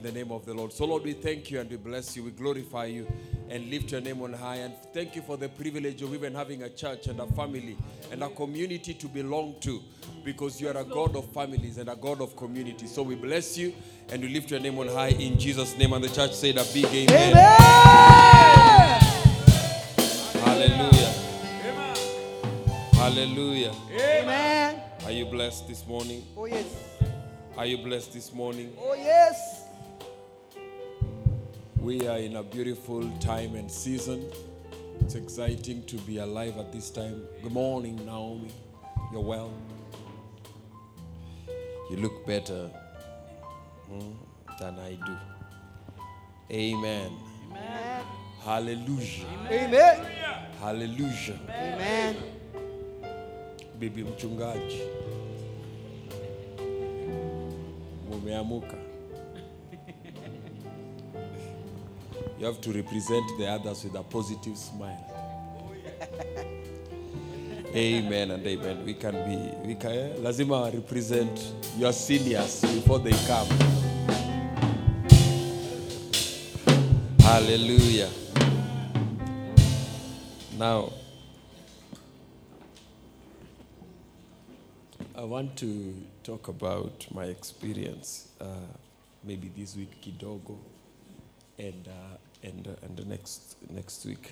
In the name of the Lord. So, Lord, we thank you and we bless you. We glorify you and lift your name on high. And thank you for the privilege of even having a church and a family and a community to belong to because you are a God of families and a God of community. So, we bless you and we lift your name on high in Jesus' name. And the church said a big amen. Hallelujah. Amen. Hallelujah. Amen. Are you blessed this morning? Oh yes. Are you blessed this morning? Oh yes. We are in a beautiful time and season. It's exciting to be alive at this time. Good morning, Naomi. You're well. You look better hmm, than I do. Amen. Amen. Hallelujah. Amen. Hallelujah. Amen. Bibi mchungaji. Mumeamuka. You have to represent the others with a positive smile. amen and amen. We can be, we can, eh, lazima represent your seniors before they come. Hallelujah. Now, I want to talk about my experience, uh, maybe this week kidogo, and uh, and uh, and the next next week.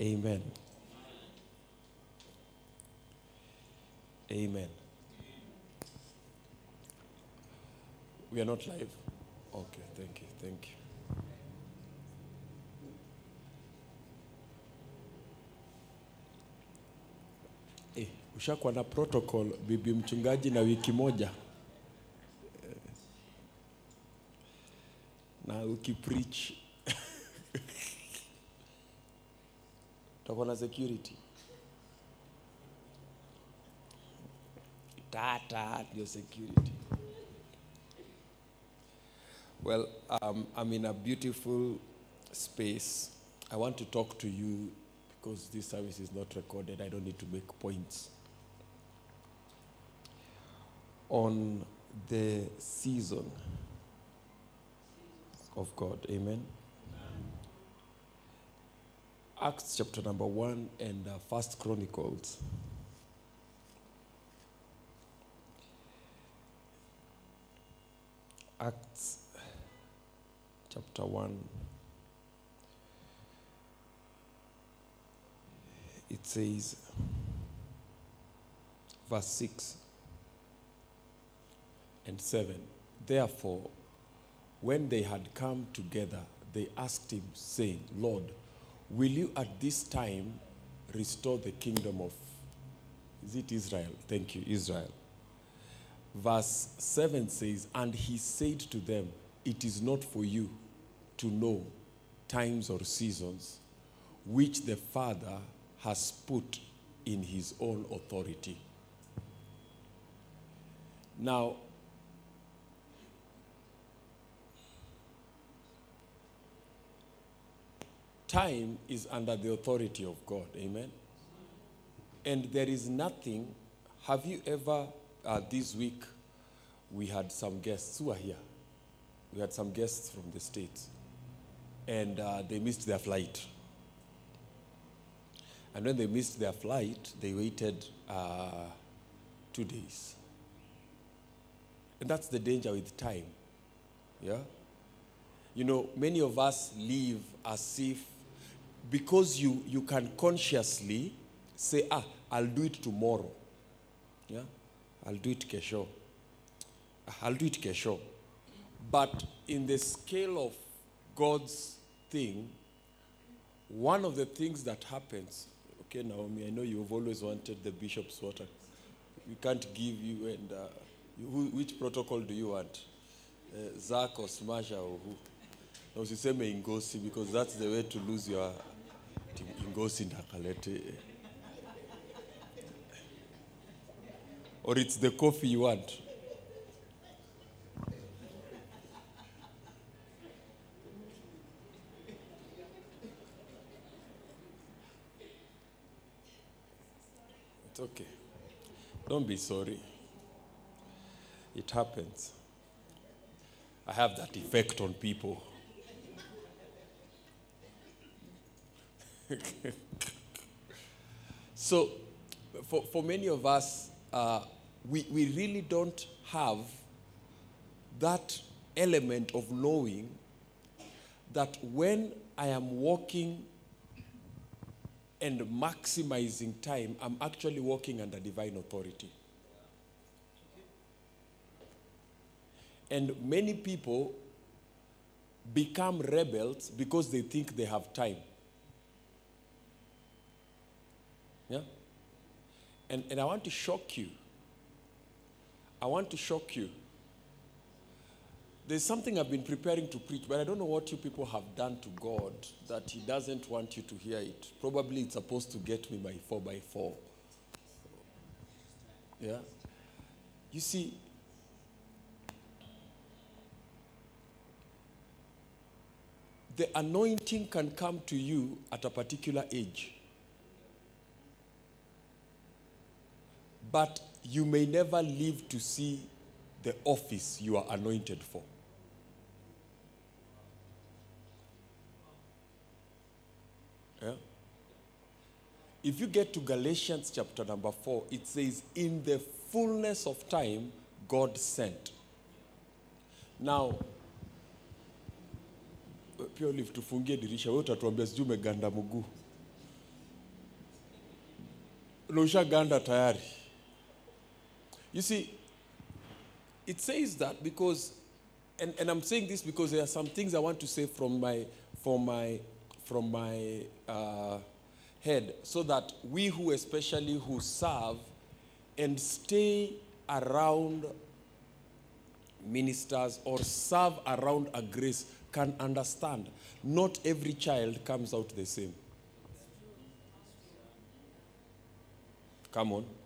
Amen. Amen. We are not live. Okay, thank you, thank you. Eh, ushakuwa na protocol bibi mchungaji na wiki moja na ukipreach utakuwa na security. Tata ndio security. Well um, i'm in a beautiful space. I want to talk to you because this service is not recorded. I don't need to make points. On the season of god. Amen. Acts chapter number 1 and uh, first chronicles. Acts chapter 1 it says verse 6 and 7 therefore when they had come together they asked him saying lord will you at this time restore the kingdom of is it israel? Thank you israel. Verse 7 says and he said to them it is not for you to know times or seasons which the father has put in his own authority now time is under the authority of God. Amen. And there is nothing. Have you ever, uh, this week, we had some guests who are here. We had some guests from the States. And uh, they missed their flight. And when they missed their flight, they waited uh, two days. And that's the danger with time. Yeah? You know, many of us live as if because you, you can consciously say, ah, I'll do it tomorrow. Yeah? I'll do it kesho. Ah, I'll do it kesho. But in the scale of God's thing, one of the things that happens, okay, Naomi, I know you've always wanted the bishop's water. We can't give you, and uh, which protocol do you want? Uh, Zach or Smasha or who? Usiseme Ingosi because that's the way to lose your Ingosi ndakalete. Eh. Or it's the coffee you want. It's okay. Don't be sorry. It happens. I have that effect on people. so, for, for many of us, uh, we, we really don't have that element of knowing that when I am walking and maximizing time, I'm actually walking under divine authority. And many people become rebels because they think they have time. Yeah? And, and I want to shock you. I want to shock you. There's something I've been preparing to preach, but I don't know what you people have done to God that He doesn't want you to hear it. Probably it's supposed to get me by four by four. Yeah? You see, the anointing can come to you at a particular age. But you may never live to see the office you are anointed for. Yeah? If you get to Galatians chapter number 4, it says, In the fullness of time, God sent. Now, pia Olive, tufungie dirisha, wewe utatuambia sijui umeganda mguu na ushaganda tayari. You see, it says that because, and, and I'm saying this because there are some things I want to say from my, from my, from my uh, head, so that we who especially who serve and stay around ministers or serve around a grace can understand. Not every child comes out the same. Come on.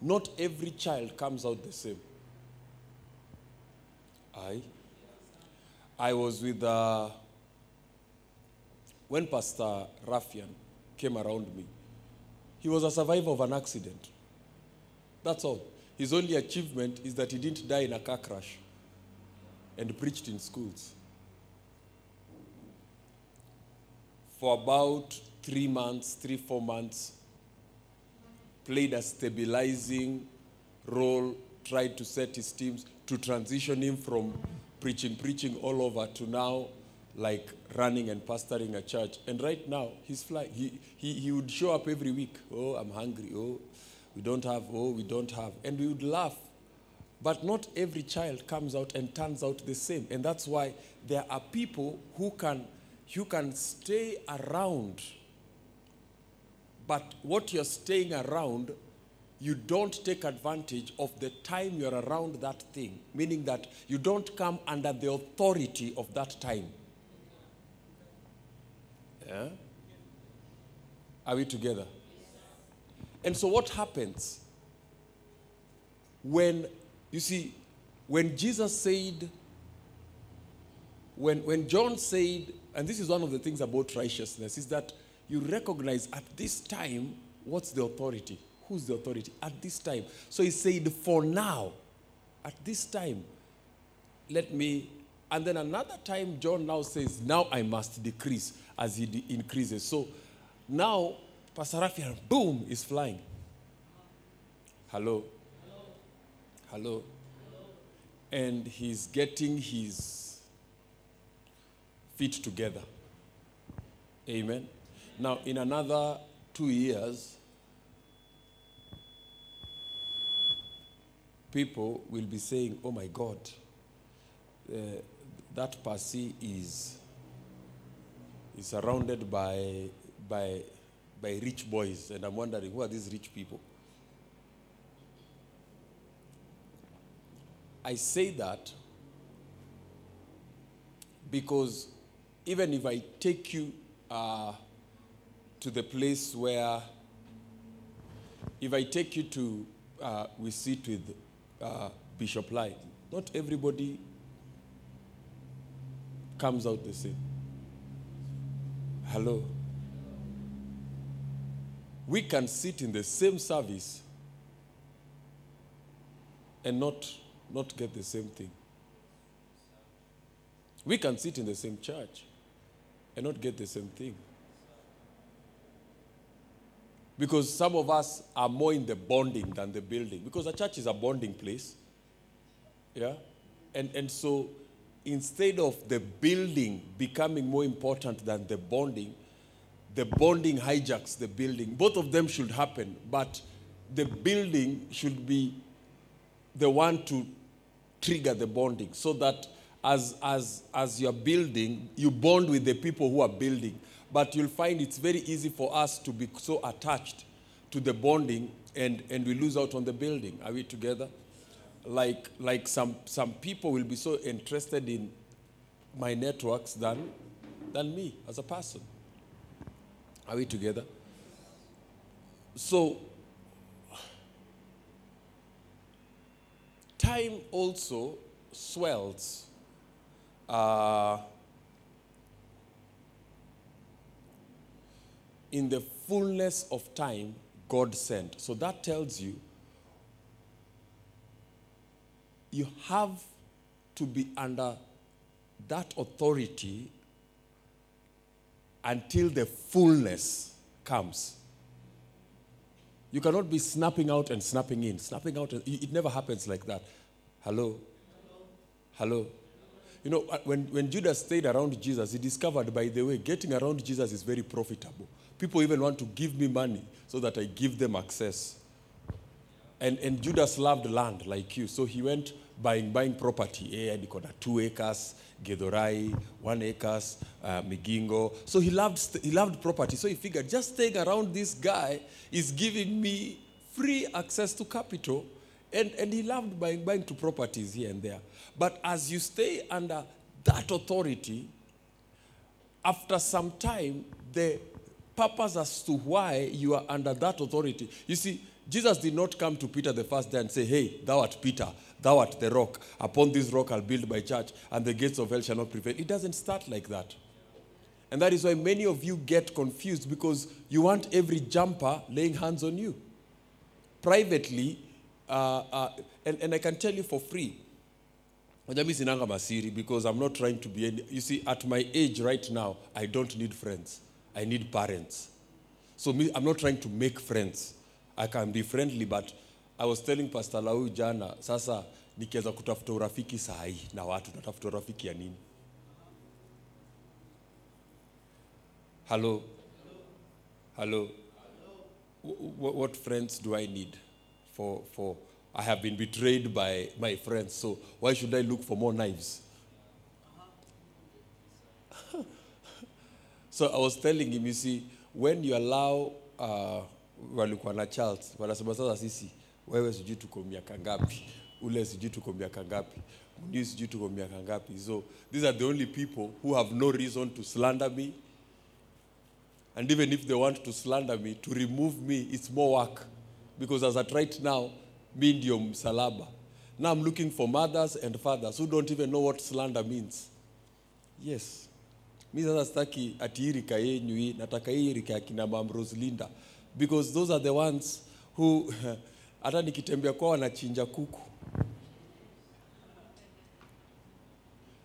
Not every child comes out the same. I, I was with, uh, when Pastor Raphael came around me, he was a survivor of an accident. That's all. His only achievement is that he didn't die in a car crash and preached in schools. For about three months, three, four months, played a stabilizing role, tried to set his teams to transition him from preaching, preaching all over to now like running and pastoring a church. And right now, he's flying. He, he, he would show up every week. Oh, I'm hungry. Oh, we don't have. Oh, we don't have. And we would laugh. But not every child comes out and turns out the same. And that's why there are people who can, who can stay around but what you're staying around, you don't take advantage of the time you're around that thing, meaning that you don't come under the authority of that time. Yeah? Are we together? And so, what happens when, you see, when Jesus said, when, when John said, and this is one of the things about righteousness, is that you recognize at this time what's the authority? Who's the authority? At this time. So he said, for now, at this time, let me. And then another time, John now says, now I must decrease as he de- increases. So now, Pastor Raphael, boom, is flying. Hello? Hello? And he's getting his feet together. Amen. Now, in another two years, people will be saying, Oh my God, uh, that Pasi is, is surrounded by, by, by rich boys. And I'm wondering, who are these rich people? I say that because even if I take you uh, to the place where, if I take you to, uh, we sit with uh, Bishop Light, not everybody comes out the same. Hello? We can sit in the same service and not, not get the same thing. We can sit in the same church and not get the same thing. Because some of us are more in the bonding than the building. Because a church is a bonding place. Yeah? And, and so instead of the building becoming more important than the bonding, the bonding hijacks the building. Both of them should happen, but the building should be the one to trigger the bonding so that as, as, as you're building, you bond with the people who are building. But you'll find it's very easy for us to be so attached to the bonding and, and we lose out on the building. Are we together? Like, like some, some people will be so interested in my networks than, than me as a person. Are we together? So, time also swells. Uh, in the fullness of time, God sent. So that tells you you have to be under that authority until the fullness comes. You cannot be snapping out and snapping in, snapping out. It never happens like that. Hello? Hello? You know, uh, when, when Judas stayed around Jesus, he discovered, by the way, getting around Jesus is very profitable. People even want to give me money so that I give them access. And, and Judas loved land like you, so he went buying, buying property. Eh, niko na two acres, Gedorai, one acres, uh, Migingo. So he loved, he loved property. So he figured, just staying around this guy is giving me free access to capital. And, and he loved buying, buying to properties here and there. But as you stay under that authority, after some time, the purpose as to why you are under that authority. You see, Jesus did not come to Peter the first day and say, Hey, thou art Peter, thou art the rock. Upon this rock I'll build my church, and the gates of hell shall not prevail. It doesn't start like that. And that is why many of you get confused because you want every jumper laying hands on you. Privately, uh, uh, and, and I can tell you for free, because I'm not trying to be any, you see at my age right now I don't need friends I need parents. So me, I'm not trying to make friends. I can be friendly but I was telling Pastor Lau jana sasa nikiweza kutafuta urafiki saa na watu natafuta urafiki ya nini? Hello? Hello? Wh- what friends do I need for for? I have been betrayed by my friends so why should I look for more knives so I was telling him you see when you allow uh, walikuwa na Charles wanasema sasa sisi wewe sijui tuko miaka ngapi ule sijui tuko miaka ngapi mniu sijui tuko miaka ngapi so these are the only people who have no reason to slander me and even if they want to slander me, to remove me, it's more work. Because as at right now, me ndio msalaba. Now I'm looking for mothers and fathers who don't even know what slander means. Yes. Mi sasa sitaki ati hii rika yenyu hii, nataka hii rika ya kina Mam Roslinda. Because those are the ones who hata nikitembea kwao wanachinja kuku.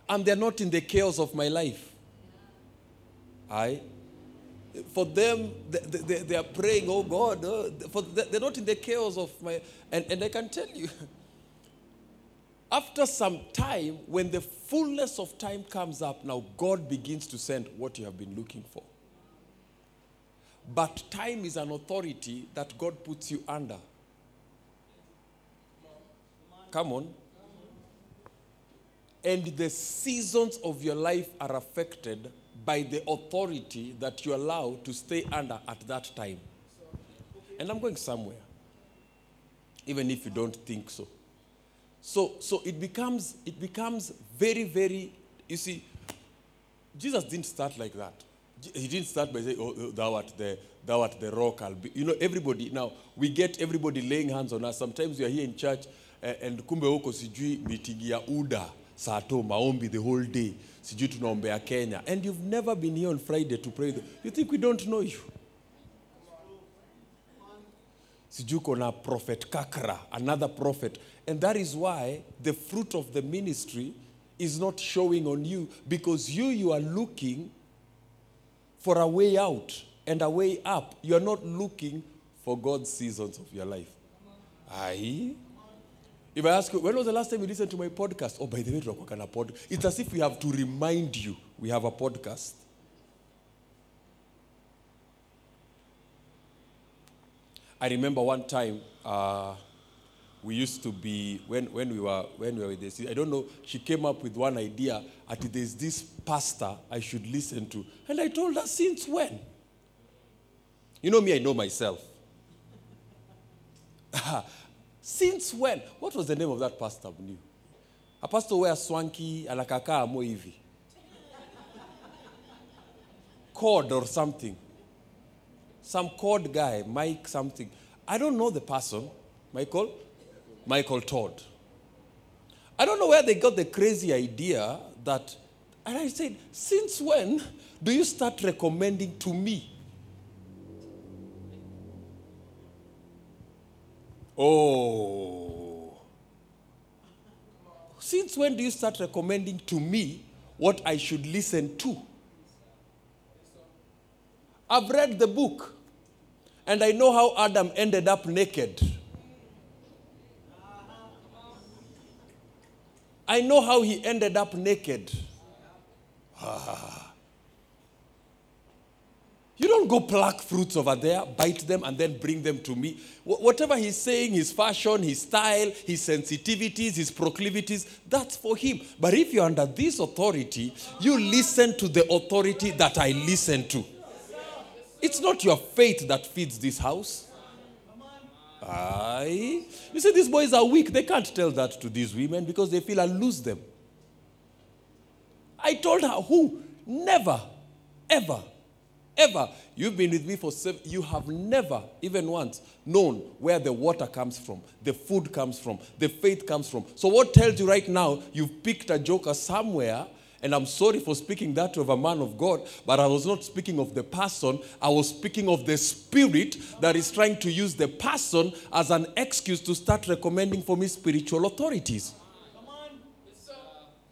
And they're not in the chaos of my life. I for them, they, they, they are praying, oh God, uh, for the, they're not in the chaos of my. And, and I can tell you, after some time, when the fullness of time comes up, now God begins to send what you have been looking for. But time is an authority that God puts you under. Come on. And the seasons of your life are affected by the authority that you allow to stay under at that time. And I'm going somewhere, even if you don't think so. So, so it becomes it becomes very, very. You see, Jesus didn't start like that. He didn't start by saying, "Oh, oh, thou art the thou art the rock." I'll be. You know, everybody now we get everybody laying hands on us. Sometimes we are here in church eh, and kumbe huko sijui meeting ya UDA sato maombi the whole day sijui tunaombea Kenya and you've never been here on Friday to pray. You think we don't know you? Sijui prophet kakra another prophet and that is why the fruit of the ministry is not showing on you because you you are looking for a way out and a way up. You are not looking for God's seasons of your life. Aye. If I ask you, when was the last time you listened to my podcast? Oh, by the way, tunakuwa na pod. It's as if we have to remind you we have a podcast. I remember one time uh, we used to be when, when we were when we were with this. I don't know. She came up with one idea. At there's this pastor I should listen to, and I told her since when. You know me. I know myself. since when? What was the name of that pastor? Knew. A pastor where swanky anakakaa mo hivi. Cord or something some chord guy, Mike something. I don't know the person. Michael? Michael Todd. I don't know where they got the crazy idea that, and I said, since when do you start recommending to me? Oh. Since when do you start recommending to me what I should listen to? I've read the book and I know how Adam ended up naked. I know how he ended up naked. You don't go pluck fruits over there, bite them, and then bring them to me. Wh- whatever he's saying, his fashion, his style, his sensitivities, his proclivities, that's for him. But if you're under this authority, you listen to the authority that I listen to. It's not your faith that feeds this house. Aye. You see, these boys are weak. They can't tell that to these women because they feel I'll lose them. I told her, who? Never, ever, ever. You've been with me for seven. You have never, even once, known where the water comes from, the food comes from, the faith comes from. So, what tells you right now, you've picked a joker somewhere and I'm sorry for speaking that of a man of God, but I was not speaking of the person. I was speaking of the spirit that is trying to use the person as an excuse to start recommending for me spiritual authorities. Come on.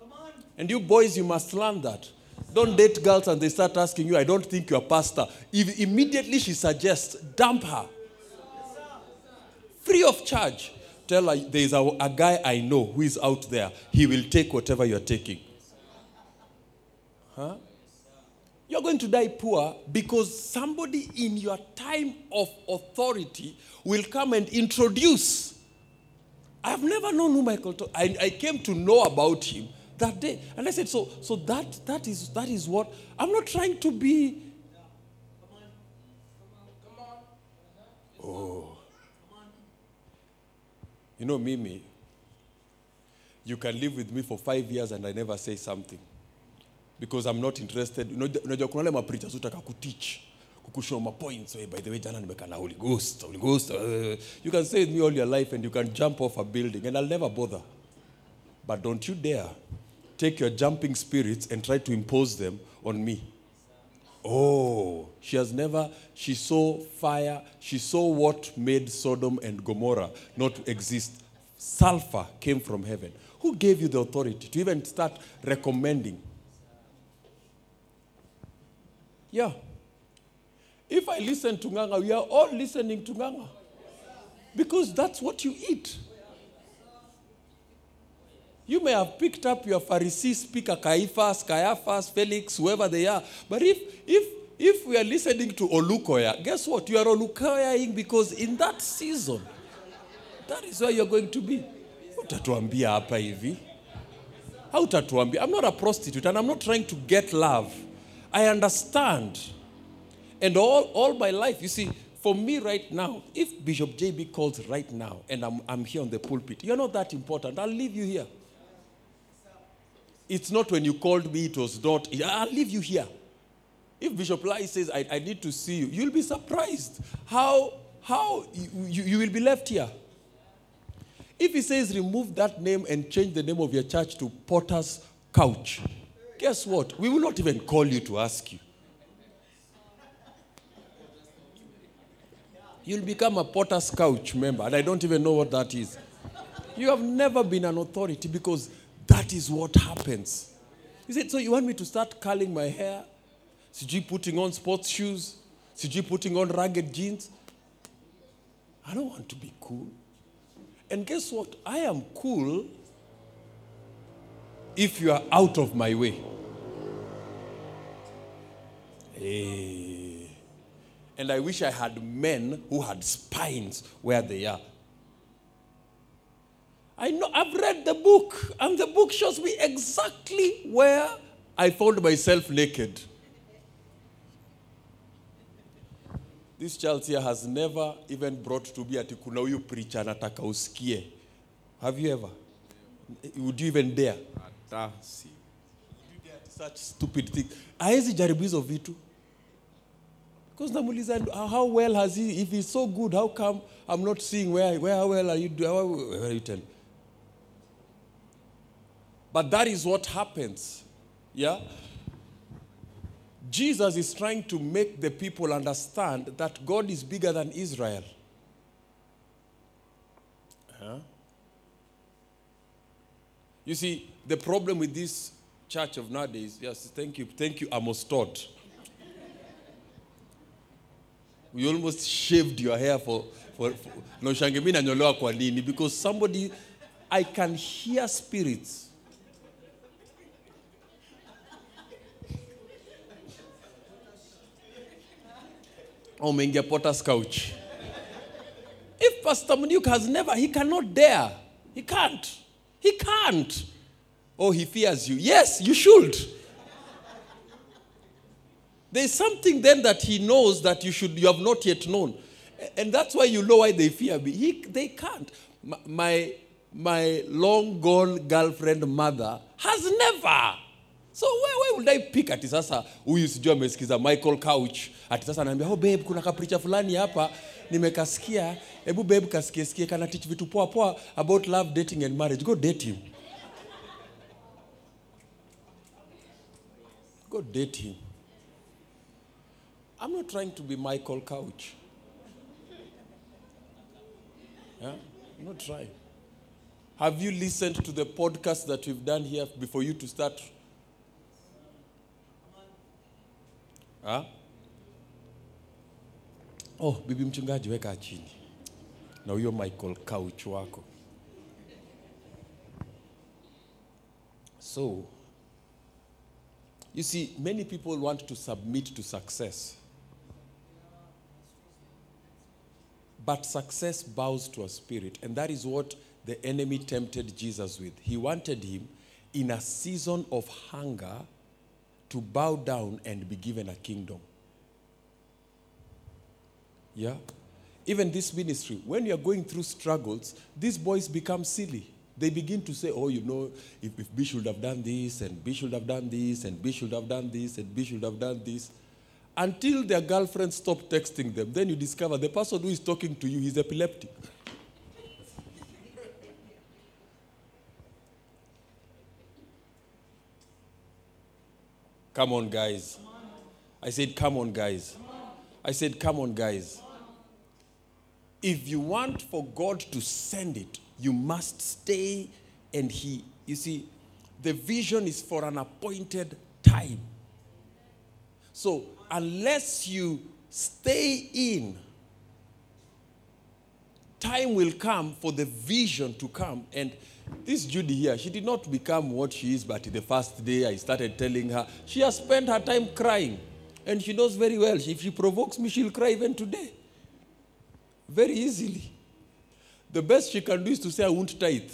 Come on. And you boys, you must learn that. Don't date girls and they start asking you, I don't think you're a pastor. If immediately she suggests, dump her. Free of charge. Tell her there is a, a guy I know who is out there. He will take whatever you're taking. Huh? You're going to die poor because somebody in your time of authority will come and introduce. I've never known who Michael Todd. I, I came to know about him that day. And I said, so, so that, that, is, that is what, I'm not trying to be. Oh. You know, Mimi, you can live with me for five years and I never say something because I'm not interested. Unajua kuna wale mapreachers utaka kuteach kukushow ma points. Hey, by the way jana nimekana Holy Ghost Holy Ghost uh, you can say with me all your life and you can jump off a building and I'll never bother. But don't you dare take your jumping spirits and try to impose them on me. Oh she has never she saw fire she saw what made Sodom and Gomorrah not exist. Sulfur came from heaven. Who gave you the authority to even start recommending yeah. If I listen to Nganga, we are all listening to Nganga. Because that's what you eat. You may have picked up your Pharisee speaker, Caiaphas, Caiaphas, Felix, whoever they are. But if, if, if we are listening to Olukoya, guess what? You are Olukoyaing because in that season, that is where you're going to be. Utatuambia hapa hivi. Hautatuambia. I'm not a prostitute and I'm not trying to get love. I understand. And all, all my life, you see, for me right now, if Bishop JB calls right now and I'm, I'm here on the pulpit, you're not that important. I'll leave you here. It's not when you called me, it was not. I'll leave you here. If Bishop Lai says, I, I need to see you, you'll be surprised how, how you, you, you will be left here. If he says, remove that name and change the name of your church to Potter's Couch, guess what? We will not even call you to ask you. You'll become a Potter's Couch member, and I don't even know what that is. You have never been an authority because That is what happens. He said, So you want me to start curling my hair? CG putting on sports shoes? CG putting on ragged jeans? I don't want to be cool. And guess what? I am cool if you are out of my way. Hey. And I wish I had men who had spines where they are. I know I've read the book, and the book shows me exactly where I found myself naked. This child here has never even brought to me ati kuna huyu preacher anataka usikie. Have you ever? Would you even dare? Hata si. Would you dare to such stupid thing? Haezi jaribu hizo vitu. Because namuuliza "Uh, how well has he if he's so good how come I'm not seeing where where how well are you where are you telling? But that is what happens. Yeah? Jesus is trying to make the people understand that God is bigger than Israel. Huh? You see, the problem with this church of nowadays, yes, thank you, thank you, Amos Todd. We almost shaved your hair for, for, for no shange mi nanyolewa kwa nini because somebody I can hear spirits Oh, umeingia Potter's couch. If Pastor Munuk has never, he cannot dare. He can't. He can't. Oh, he fears you. Yes, you should. There's something then that he knows that you should you have not yet known. And that's why you know why they fear me. He, they can't. My, my long gone girlfriend mother has never. So where, where would I pick ati sasa huyu sijui amesikiza Michael Couch ati sasa anaambia oh babe kuna kapricha fulani hapa nimekasikia hebu babe kasikie sikie kana teach vitu poa poa about love dating and marriage go date him go date him I'm not trying to be Michael Couch yeah? I'm not trying have you listened to the podcast that we've done here before you to start Ha? Oh, bibi mchungaji weka chini. Na huyo Michael Couch wako. So, you see, many people want to submit to success. But success bows to a spirit, and that is what the enemy tempted Jesus with. He wanted him in a season of hunger to bow down and be given a kingdom. Yeah? Even this ministry, when you're going through struggles, these boys become silly. They begin to say, oh, you know, if, if B should have done this, and B should have done this, and B should have done this, and B should have done this. Until their girlfriend stop texting them, then you discover the person who is talking to you is epileptic. Come on, guys. I said, come on, guys. I said, come on, guys. If you want for God to send it, you must stay and He, you see, the vision is for an appointed time. So, unless you stay in, time will come for the vision to come. And this Judy here, she did not become what she is, but the first day I started telling her, she has spent her time crying. And she knows very well, if she provokes me, she'll cry even today. Very easily. The best she can do is to say, I won't tithe.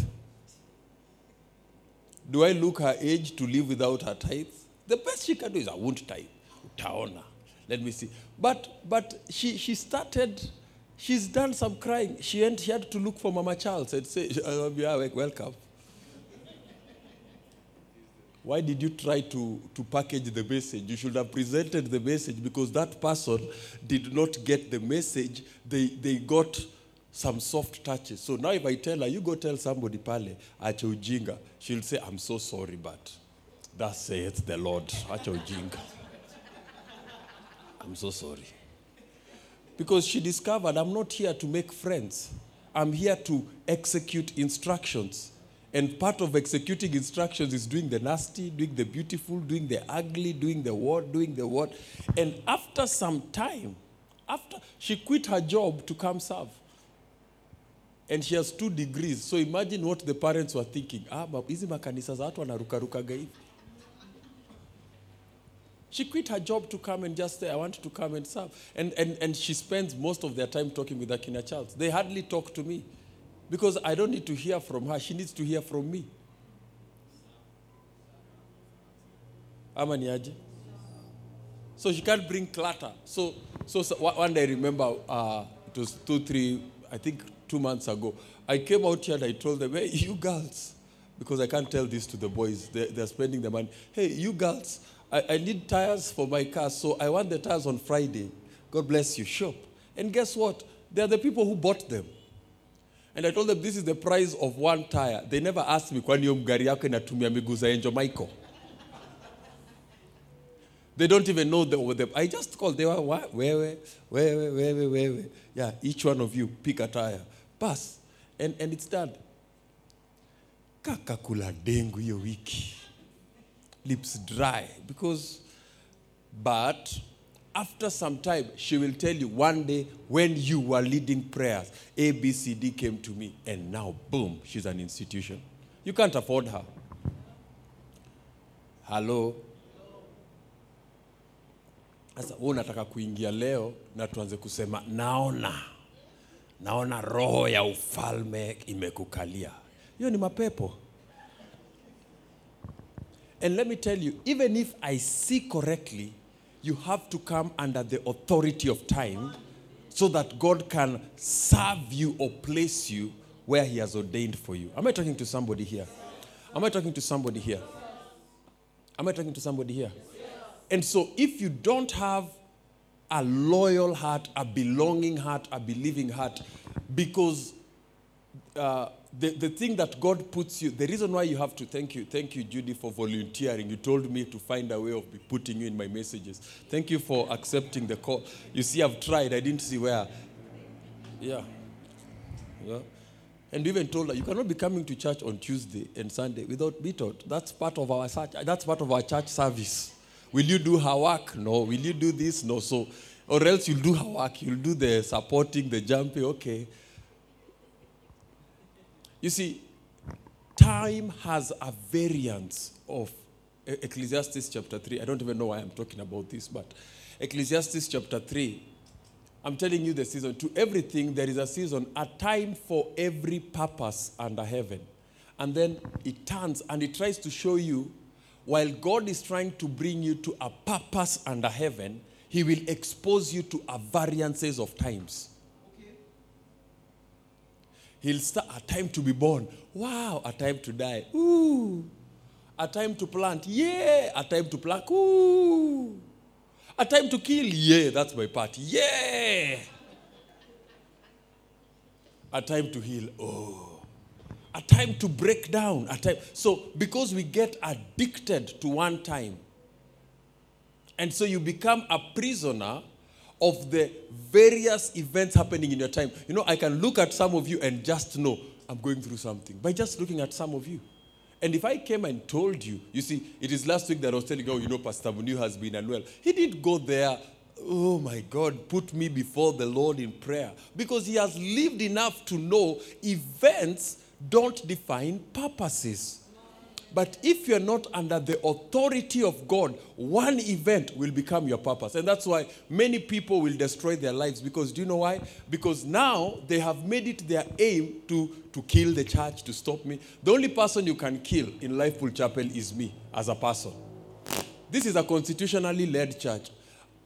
Do I look her age to live without her tithe? The best she can do is, I won't tithe. Utaona. Let me see. But, but she, she started, she's done some crying. She, went, she had to look for Mama Charles and say, "Uh, yeah, welcome. Why did you try to, to package the message? You should have presented the message because that person did not get the message. They, they got some soft touches. So now if I tell her, you go tell somebody pale, acha ujinga, she'll say, I'm so sorry, but thus saith the Lord, acha ujinga. I'm so sorry. Because she discovered I'm not here to make friends. I'm here to execute instructions. And part of executing instructions is doing the nasty, doing the beautiful, doing the ugly, doing the what, doing the what. And after some time, after she quit her job to come serve. And she has two degrees. So imagine what the parents were thinking. Ah, hizi makanisa za watu wanarukarukaga hivi. She quit her job to come and just say, I want to come and serve. And, and, and she spends most of their time talking with Akina Charles. They hardly talk to me because I don't need to hear from her. She needs to hear from me. Ama? So she can't bring clutter. So, so, so one day I remember uh, it was two, three, I think two months ago. I came out here and I told them, hey, you girls, because I can't tell this to the boys. They, they're spending the money. Hey, you girls, I, I need tires for my car, so I want the tires on Friday. God bless you, shop. And guess what? They're the people who bought them. And I told them this is the price of one tire. They never asked me, kwani hiyo mgari yako inatumia miguu za Michael? They don't even know the, the I just called. They were "Wa- wewe, wewe, wewe, wewe. Yeah, each one of you pick a tire, pass, and and it's done. Kaka kula dengu hiyo wiki, lips dry because, but after some time she will tell you one day when you were leading prayers, A B C D came to me, and now boom, she's an institution. You can't afford her. Hello. Sasa unataka kuingia leo na tuanze kusema naona, naona roho ya ufalme imekukalia. Hiyo ni mapepo. And let me tell you, even if I see correctly, you have to come under the authority of time so that God can serve you or place you where He has ordained for you. Am I talking to somebody here? Am I talking to somebody here? Am I talking to somebody here? And so, if you don't have a loyal heart, a belonging heart, a believing heart, because uh, the, the thing that God puts you, the reason why you have to thank you, thank you, Judy, for volunteering. You told me to find a way of putting you in my messages. Thank you for accepting the call. You see, I've tried, I didn't see where. Yeah. Yeah. And even told her, you cannot be coming to church on Tuesday and Sunday without be taught. That's part of our church. That's part of our church service. Will you do her work? No. Will you do this? No. So, or else you'll do her work. You'll do the supporting, the jumping. Okay. You see, time has a variance of Ecclesiastes chapter 3. I don't even know why I'm talking about this, but Ecclesiastes chapter 3 I'm telling you the season. To everything, there is a season, a time for every purpose under heaven. And then it turns and it tries to show you, while God is trying to bring you to a purpose under heaven, He will expose you to a variances of times. Okay. He'll start a time to be born. Wow, a time to die. Ooh. A time to plant. Yeah, a time to pluck. Ooh. A time to kill. Yeah, that's my part. Yeah. A time to heal. Oh. A time to break down. A time. So because we get addicted to one time, and so you become a prisoner of the various events happening in your time. You know, I can look at some of you and just know I'm going through something by just looking at some of you. And if I came and told you, you see, it is last week that I was telling you, oh, you know, Pastor Muniu has been unwell. He did go there. Oh my God, put me before the Lord in prayer because he has lived enough to know events don't define purposes. But if you're not under the authority of God, one event will become your purpose. And that's why many people will destroy their lives. Because do you know why? Because now they have made it their aim to, to kill the church, to stop me. The only person you can kill in Lifepool Chapel is me as a person. This is a constitutionally led church.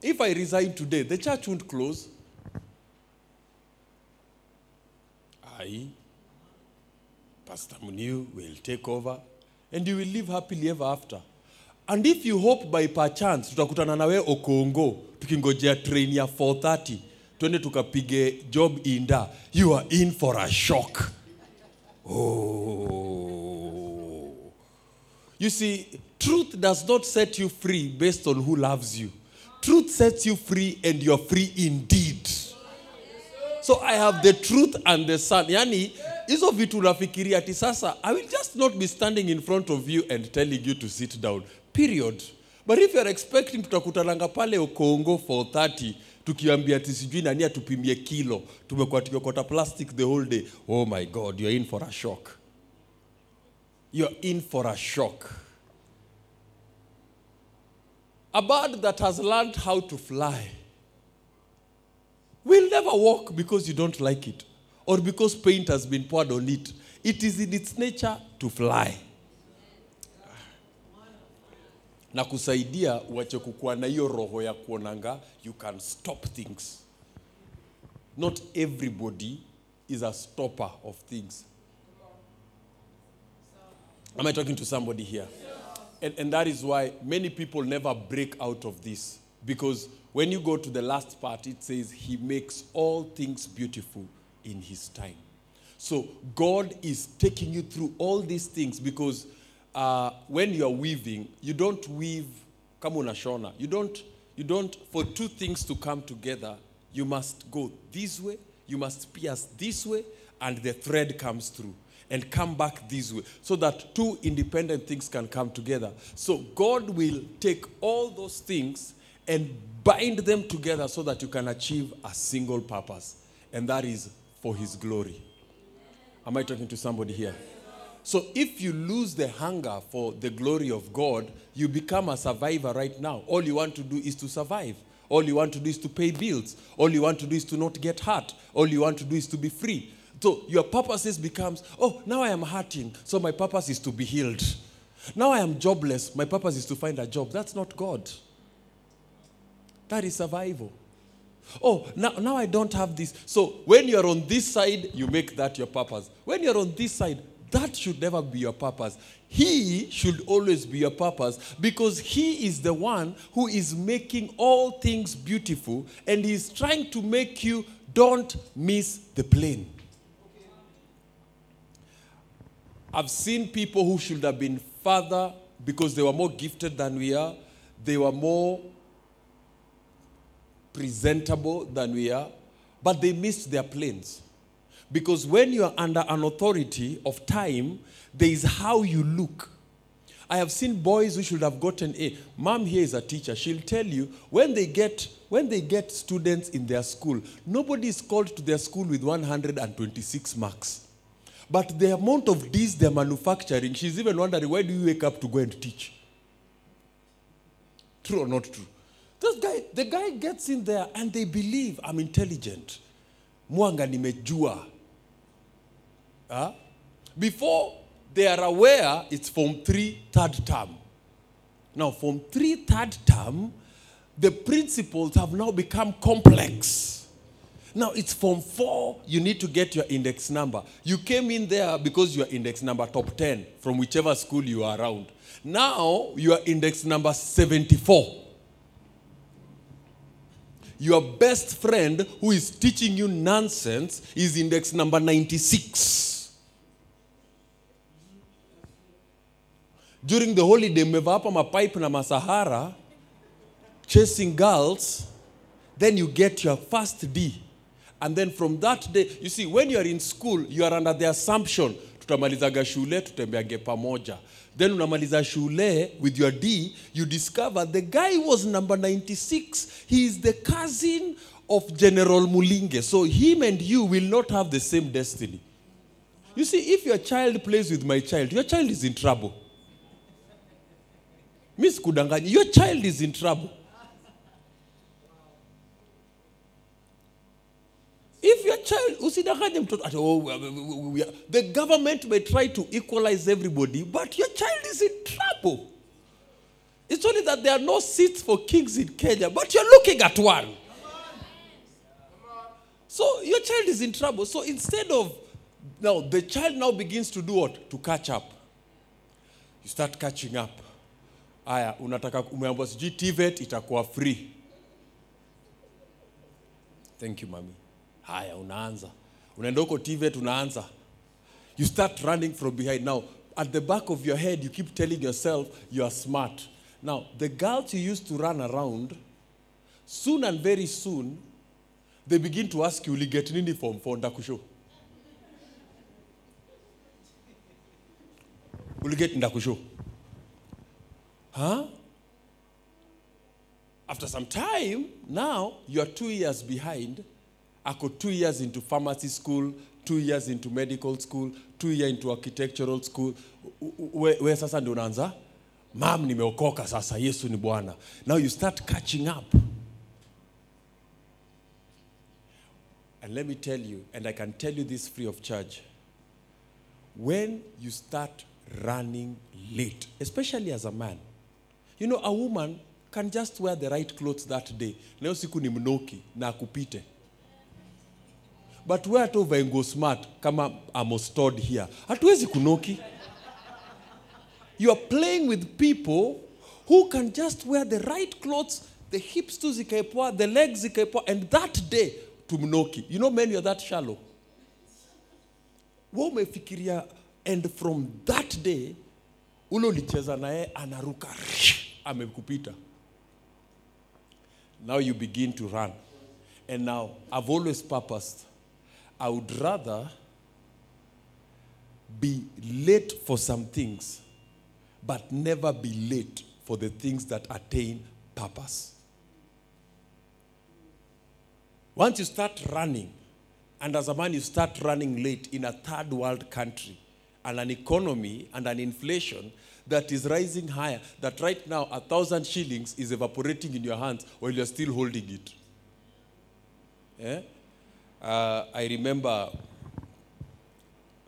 If I resign today, the church won't close. Aye. Pastor Muniu will take over and you will live happily ever after. And if you hope by perchance tutakutana na wewe Okongo tukingojea train ya 4:30 twende tukapige job inda, you are in for a shock. Oh. You see, truth does not set you free based on who loves you. Truth sets you free and you're free indeed. So I have the truth and the sun. Yani, hizo vitu unafikiria ati sasa i will just not be standing in front of you and telling you to sit down. Period. But if youare expecting tutakutananga pale ukongo for 30 tukiambia ati sijui nani atupimie kilo. Tumekuwa tukiokota plastic the whole day. Oh my god youare in for a shock. Youare in for a shock. A bird that has learned how to fly will never walk because you don't like it or because paint has been poured on it. It is in its nature to fly. Na kusaidia uache kukuwa na hiyo roho ya kuonanga you can stop things. Not everybody is a stopper of things. Am I talking to somebody here? And, and that is why many people never break out of this. Because when you go to the last part, it says, He makes all things beautiful in His time. So God is taking you through all these things because uh, when you are weaving, you don't weave kama unashona. You don't, you don't, for two things to come together, you must go this way, you must pierce this way, and the thread comes through and come back this way so that two independent things can come together. So God will take all those things and bind them together so that you can achieve a single purpose, and that is for His glory. Am I talking to somebody here? So if you lose the hunger for the glory of God, you become a survivor right now. All you want to do is to survive. All you want to do is to pay bills. All you want to do is to not get hurt. All you want to do is to be free. So your purposes becomes, oh, now I am hurting, so my purpose is to be healed. Now I am jobless, my purpose is to find a job. That's not God. That is survival. Oh, now, now I don't have this. So when you're on this side, you make that your purpose. When you're on this side, that should never be your purpose. He should always be your purpose because He is the one who is making all things beautiful and He's trying to make you don't miss the plane. I've seen people who should have been further because they were more gifted than we are, they were more presentable than we are, but they missed their planes. Because when you are under an authority of time, there is how you look. I have seen boys who should have gotten A. Mom here is a teacher. She'll tell you when they get when they get students in their school, nobody is called to their school with 126 marks. But the amount of D's they're manufacturing, she's even wondering why do you wake up to go and teach? True or not true? This guy, the guy gets in there and they believe I'm intelligent. Mwanga nimejua. Huh? Before they are aware it's from three third term. Now, from three third term, the principles have now become complex. Now it's from four, you need to get your index number. You came in there because your index number top 10 from whichever school you are around. Now you are index number 74. Your best friend who is teaching you nonsense is index number 96. During the holiday, mmevaa hapa mapipe na masahara chasing girls, then you get your first D. And then from that day, you see, when you are in school, you are under the assumption, tutamalizaga shule, tutembeage pamoja. Then unamaliza shule with your D, you discover the guy was number 96. He is the cousin of General Mulinge. So him and you will not have the same destiny. You see, if your child plays with my child, your child is in trouble. Miss Kudanganya, your child is in trouble. If usidanganye mtoto ati, oh, the government may try to equalize everybody, but your child is in trouble. It's only that there are no seats for kings in Kenya, but you're looking at one. So your child is in trouble. So instead of now, the child now begins to do what? To catch up. You start catching up. Aya, unataka umeambiwa sijui TVET itakuwa free. Thank you mami. Haya, unaanza. Unaenda huko TVET unaanza. You start running from behind. Now, at the back of your head, you keep telling yourself you are smart. Now, the girls you used to run around, soon and very soon, they begin to ask you, uliget nini form 4 ndakushow. uliget ndakushow huh? after some time now you are two years behind ako two years into pharmacy school two years into medical school two year into architectural school. We, we sasa ndio unaanza? Mam nimeokoka sasa. Yesu ni bwana. Now you start catching up. And let me tell you and i can tell you this free of charge. When you start running late, especially as a man, you know, a woman can just wear the right clothes that day. nayo siku ni mnoki na akupite. But we hata uvae nguo smart kama I'm stored here. Hatuwezi kunoki. You are playing with people who can just wear the right clothes, the hips tu zikae poa, the legs zikae poa, and that day tumnoki. You know men, you're that shallow. we umefikiria and from that day ule ulicheza naye anaruka amekupita now you begin to run and now i've always purposed i would rather be late for some things but never be late for the things that attain purpose once you start running, and as a man, you start running late in a third world country and an economy and an inflation that is rising higher, that right now a thousand shillings is evaporating in your hands while you're still holding it. Eh? Uh, I remember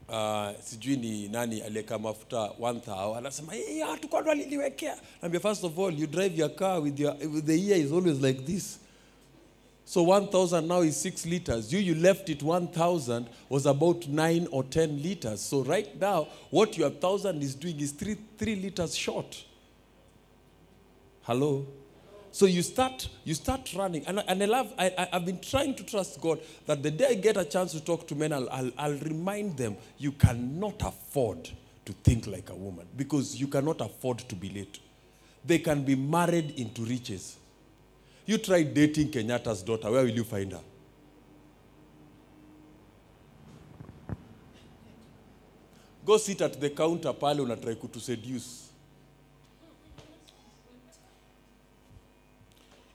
uh, sijui ni nani alieka mafuta 1000 anasema hatukuwa ndo aliliwekea first of all you drive your car with, your, with the ear is always like this so 1000 now is 6 liters. You, you left it 1000 was about 9 or 10 liters. So right now, what your 1000 is doing is 3, 3 liters short. Hello? So you start, you start running. And, and I love, I, I've been trying to trust God that the day I get a chance to talk to men, I'll, I'll, I'll remind them you cannot afford to think like a woman because you cannot afford to be late. They can be married into riches. You try dating Kenyatta's daughter, where will you find her? Go sit at the counter pale unatry kutu seduce.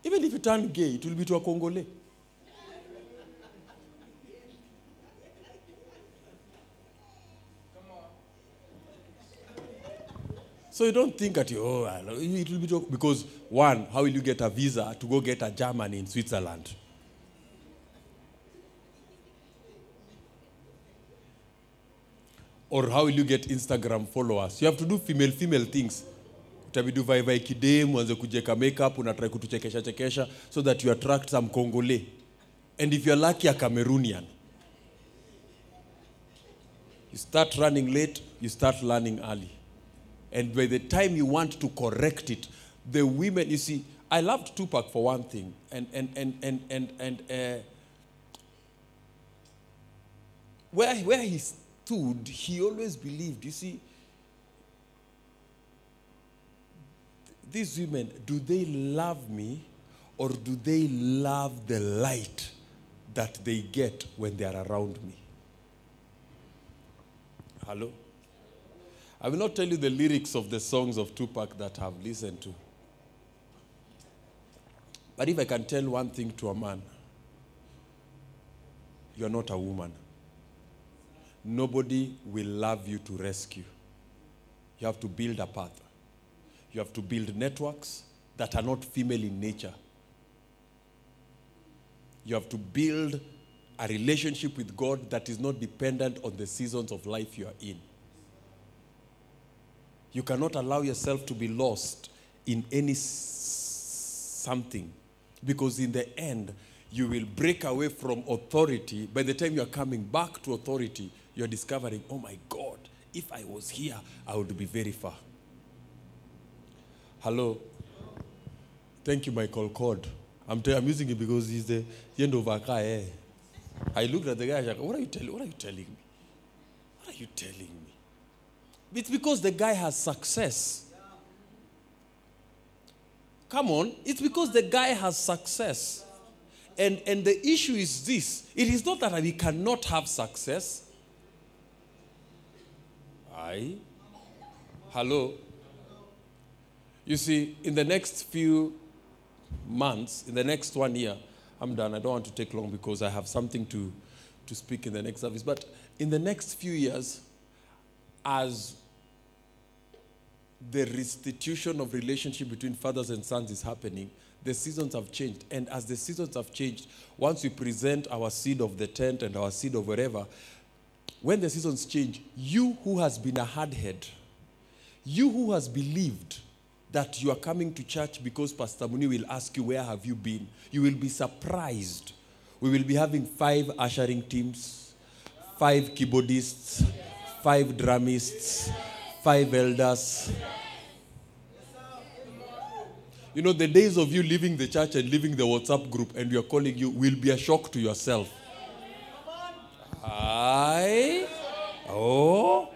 Even if you turn gay, it will be to a Congolese. So you don't think that you, oh, it will be to, because one, how will you get a visa to go get a German in Switzerland? Or how will you get Instagram followers? You have to do female female things. Utabidi uvae vae kidem, uanze kujeka makeup, unatrai kutuchekesha chekesha so that you attract some Congolese. And if you're lucky, a Cameroonian. You start running late, you start learning early. And by the time you want to correct it, the women, you see, I loved Tupac for one thing. And, and, and, and, and, and uh, where, where he stood, he always believed, you see, these women, do they love me or do they love the light that they get when they are around me? Hello? I will not tell you the lyrics of the songs of Tupac that I've listened to. But if I can tell one thing to a man, you're not a woman. Nobody will love you to rescue. You have to build a path. You have to build networks that are not female in nature. You have to build a relationship with God that is not dependent on the seasons of life you are in. You cannot allow yourself to be lost in any something because in the end you will break away from authority by the time you are coming back to authority you're discovering oh my god if i was here i would be very far hello thank you michael cord i'm, t- I'm using it because he's the end of our car eh? i looked at the guy I like, what are you telling what are you telling me what are you telling me it's because the guy has success. Come on, it's because the guy has success. And, and the issue is this it is not that we cannot have success. I. Hello? You see, in the next few months, in the next one year, I'm done. I don't want to take long because I have something to, to speak in the next service. But in the next few years, as the restitution of relationship between fathers and sons is happening, the seasons have changed. And as the seasons have changed, once we present our seed of the tent and our seed of wherever, when the seasons change, you who has been a hardhead, you who has believed that you are coming to church because Pastor Muni will ask you, Where have you been? You will be surprised. We will be having five ushering teams, five keyboardists, five drummists, five elders. You know, the days of you leaving the church and leaving the WhatsApp group and we are calling you will be a shock to yourself. Aye. Oh.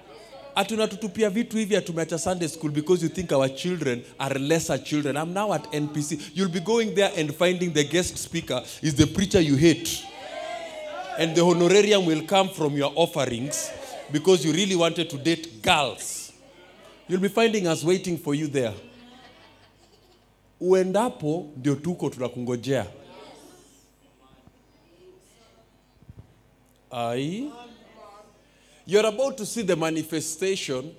Atunatutupia vitu hivi atumeacha Sunday school because you think our children are lesser children. I'm now at NPC. You'll be going there and finding the guest speaker is the preacher you hate. And the honorarium will come from your offerings because you really wanted to date girls. You'll be finding us waiting for you there. Uendapo ndio tuko tunakungojea. Aye. You're about to see the manifestation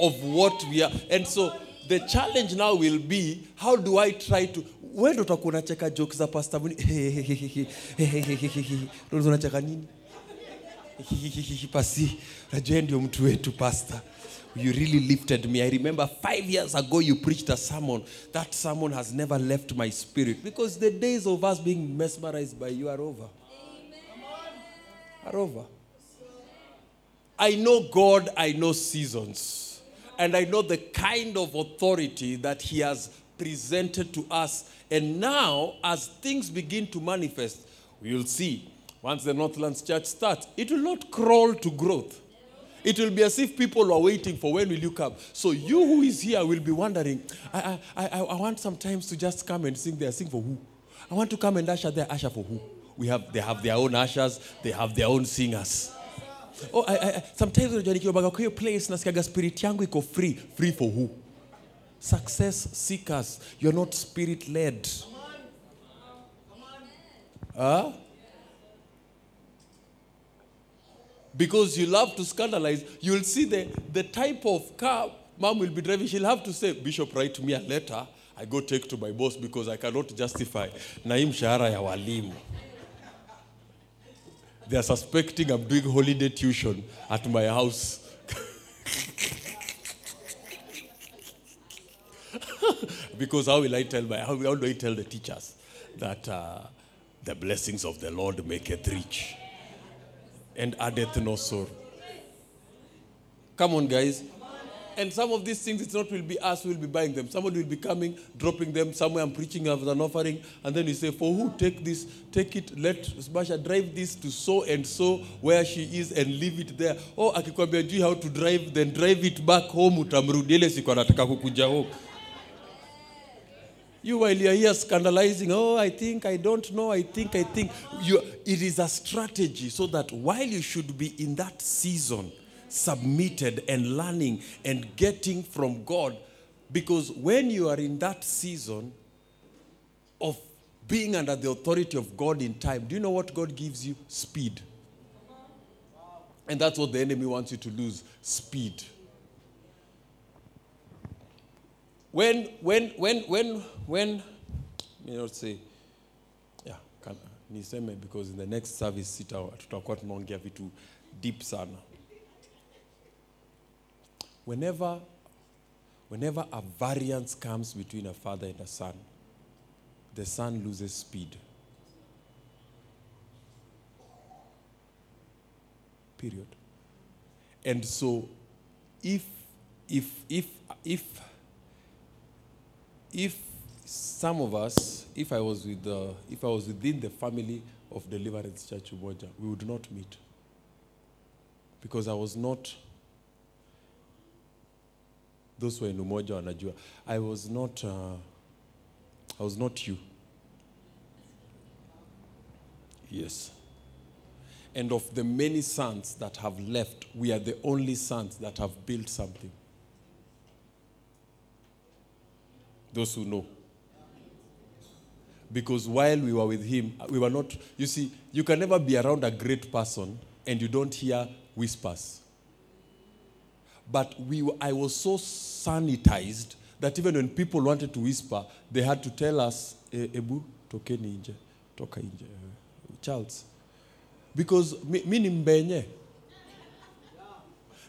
of what we are. And so the challenge now will be how do I try to wewe ndo utakuwa unacheka jokes za Pastor Muni. Ndio unacheka nini? Pasi, pastor. You really lifted me. I remember five years ago you preached a sermon. That sermon has never left my spirit because the days of us being mesmerized by you are over. Are over. I know God, I know seasons, and I know the kind of authority that He has presented to us. And now, as things begin to manifest, we will see once the Northlands Church starts, it will not crawl to growth. It will be as if people are waiting for when will you come. So you who is here will be wondering, I, I, I, I want sometimes to just come and sing there. Sing for who? I want to come and usher there. Usher for who? We have, they have their own ushers. They have their own singers. Oh, I, I, sometimes unajua kwa hiyo place nasikiaga spirit yangu iko free. Free for who? Success seekers. You're not spirit led. Huh? Because you love to scandalize, you'll see the, the type of car mom will be driving. She'll have to say, Bishop, write me a letter. I go take to my boss because I cannot justify na hii ya walimu. They are suspecting I'm doing holiday tuition at my house. because how will I tell my how, do I tell the teachers that uh, the blessings of the Lord maketh rich and addeth no sorrow? Come on, guys. And some of these things, it's not will be us who will be buying them. Somebody will be coming, dropping them somewhere. I'm preaching as an offering, and then you say, "For who? Take this, take it. Let Smasha drive this to so and so where she is, and leave it there." Oh, akikwambia juu how to drive, then drive it back home. Utamrudi ile siku kukuja home. You while you're here scandalizing, oh, I think, I don't know, I think, I think. You, it is a strategy so that while you should be in that season, submitted and learning and getting from God, because when you are in that season of being under the authority of God in time, do you know what God gives you? Speed. And that's what the enemy wants you to lose speed. when when when when when you know say yeah because in the next service sita tutakuwa tunaongea vitu deep sana whenever whenever a variance comes between a father and a son the son loses speed period and so if if if if if some of us, if I was with the, if I was within the family of Deliverance Church of Umoja, we would not meet because I was not. Those in Umoja wanajua. I was not. Uh, I was not you. Yes. And of the many sons that have left, we are the only sons that have built something. Those who know. Because while we were with him, we were not, you see, you can never be around a great person and you don't hear whispers. But we, I was so sanitized that even when people wanted to whisper, they had to tell us, "Eh, Ebu, tokeni nje, toka nje, Charles. Because mi, ni mbenye.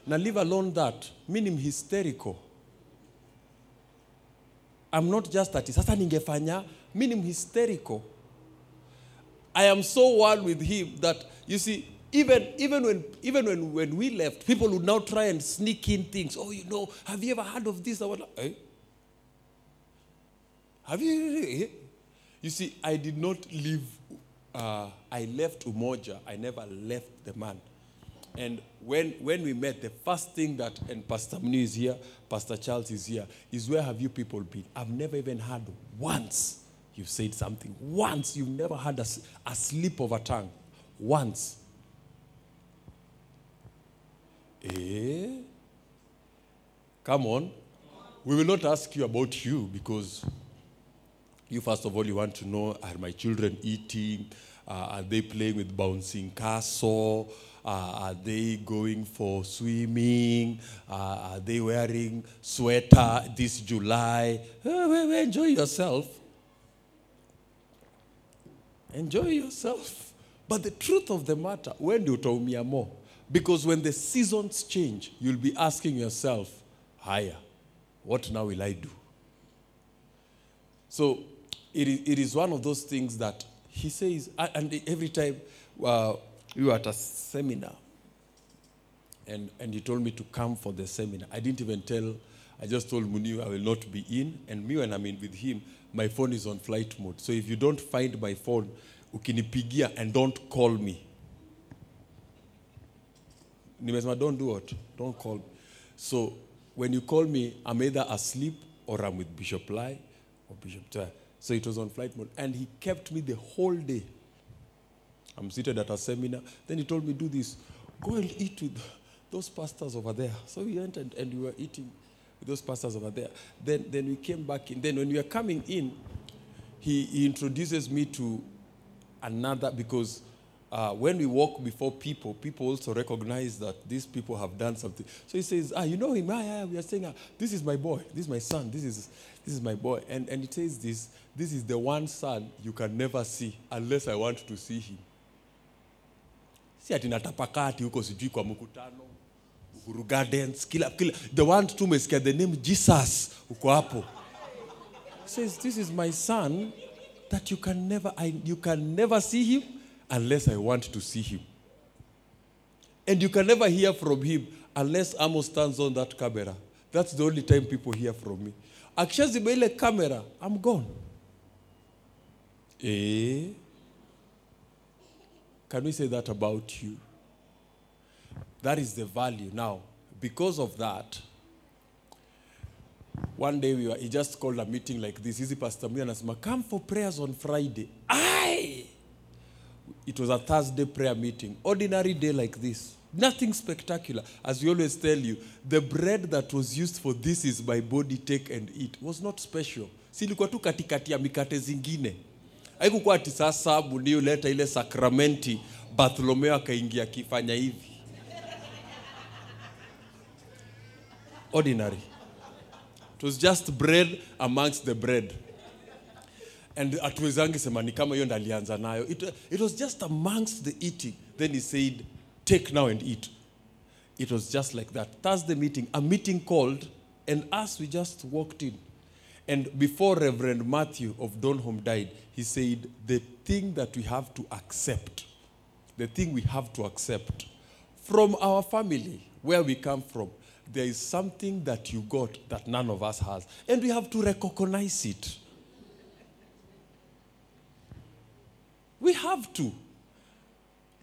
Now leave alone that, mi ni hysterical. I'm not just that. Sasa ningefanya, mi ni hysterical. I am so one with him that you see, even even when even when, when we left, people would now try and sneak in things. Oh, you know, have you ever heard of this? I was like, eh? Have you? eh? You see, I did not leave. Uh, I left Umoja. I never left the man. And when, when we met, the first thing that, and Pastor Mnu is here, Pastor Charles is here, is where have you people been? I've never even heard once you've said something. Once you've never had a slip of a tongue. Once. Eh? Come on. We will not ask you about you because you, first of all, you want to know are my children eating? Uh, are they playing with bouncing castle? Uh, are they going for swimming? Uh, are they wearing sweater this July? Well, enjoy yourself. Enjoy yourself. But the truth of the matter, when do utaumia more? Because when the seasons change, you'll be asking yourself, higher, what now will I do? So it is, it is one of those things that he says, and every time uh, we were at a seminar, and, and he told me to come for the seminar. I didn't even tell, I just told Muniu I will not be in. And me, when I'm in with him, my phone is on flight mode. So if you don't find my phone, ukinipigia and don't call me. Nimesema, don't do what? Don't call me. So when you call me, I'm either asleep or I'm with Bishop Lai or Bishop Taya. So it was on flight mode. And he kept me the whole day. I'm seated at a seminar. Then he told me, do this. Go and eat with those pastors over there. So we went and, and we were eating with those pastors over there. Then, then we came back in. Then when we were coming in, he, he introduces me to another because uh, when we walk before people, people also recognize that these people have done something. So he says, Ah, you know him? Ah, yeah, we are saying, ah, This is my boy. This is my son. This is, this is my boy. And, and he says this this is the one son you can never see unless I want to see him. Si ati natapakaa ati huko sijui kwa mkutano Uhuru Gardens, kila, kila, the one tu umesikia the name Jesus uko says, This is my son that you can never, I, you can never see him unless I want to see him. And you can never hear from him unless Amos stands on that camera. That's the only time people hear from me. Akishazima ile camera, I'm gone. Eh? Can we say that about you? That is the value. Now, because of that, one day we were, he just called a meeting like this. Easy Pastor anasema, come for prayers on Friday. Aye! It was a Thursday prayer meeting. Ordinary day like this. Nothing spectacular. As we always tell you, the bread that was used for this is my body, take and eat was not special. Si ilikuwa tu katikati ya mikate zingine. Haikukuwa ati sasa Munio ile sakramenti, Bartholomeo akaingia akifanya hivi. Ordinary. It was just bread amongst the bread. And hatuwezangi sema ni kama hiyo ndo alianza nayo. It, it was just amongst the eating. Then he said, take now and eat. It was just like that. Thursday meeting, a meeting called, and us, we just walked in. And before Reverend Matthew of Donholm died, he said, the thing that we have to accept, the thing we have to accept from our family, where we come from, there is something that you got that none of us has. And we have to recognize it. We have to.